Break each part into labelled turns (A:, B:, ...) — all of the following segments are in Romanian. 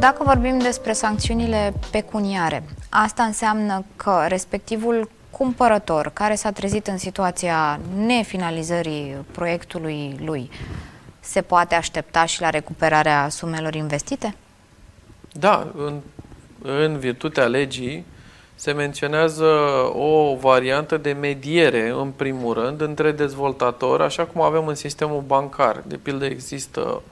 A: dacă vorbim despre sancțiunile pecuniare, asta înseamnă că respectivul cumpărător care s-a trezit în situația nefinalizării proiectului lui se poate aștepta și la recuperarea sumelor investite?
B: Da, în, în virtutea legii se menționează o variantă de mediere, în primul rând, între dezvoltatori, așa cum avem în sistemul bancar. De pildă există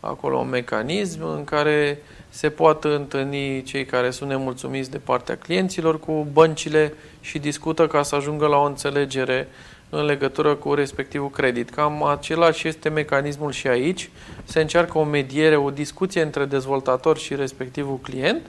B: acolo un mecanism în care se poate întâlni cei care sunt nemulțumiți de partea clienților cu băncile și discută ca să ajungă la o înțelegere în legătură cu respectivul credit. Cam același este mecanismul și aici. Se încearcă o mediere, o discuție între dezvoltator și respectivul client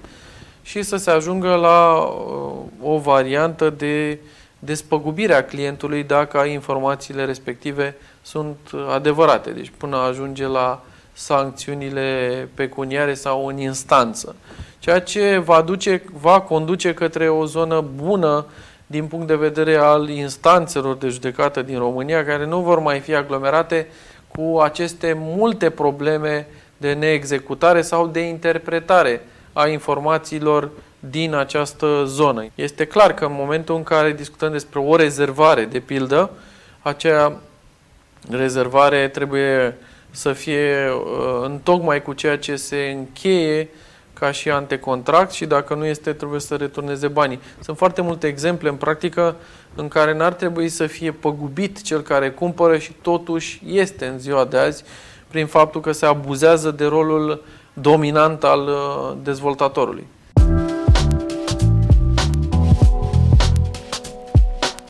B: și să se ajungă la uh, o variantă de despăgubire a clientului dacă informațiile respective sunt adevărate. Deci până ajunge la sancțiunile pecuniare sau în instanță. Ceea ce va, duce, va conduce către o zonă bună din punct de vedere al instanțelor de judecată din România, care nu vor mai fi aglomerate cu aceste multe probleme de neexecutare sau de interpretare a informațiilor din această zonă. Este clar că în momentul în care discutăm despre o rezervare, de pildă, acea rezervare trebuie să fie uh, în tocmai cu ceea ce se încheie ca și antecontract și dacă nu este, trebuie să returneze banii. Sunt foarte multe exemple în practică în care n-ar trebui să fie păgubit cel care cumpără și totuși este în ziua de azi prin faptul că se abuzează de rolul dominant al uh, dezvoltatorului.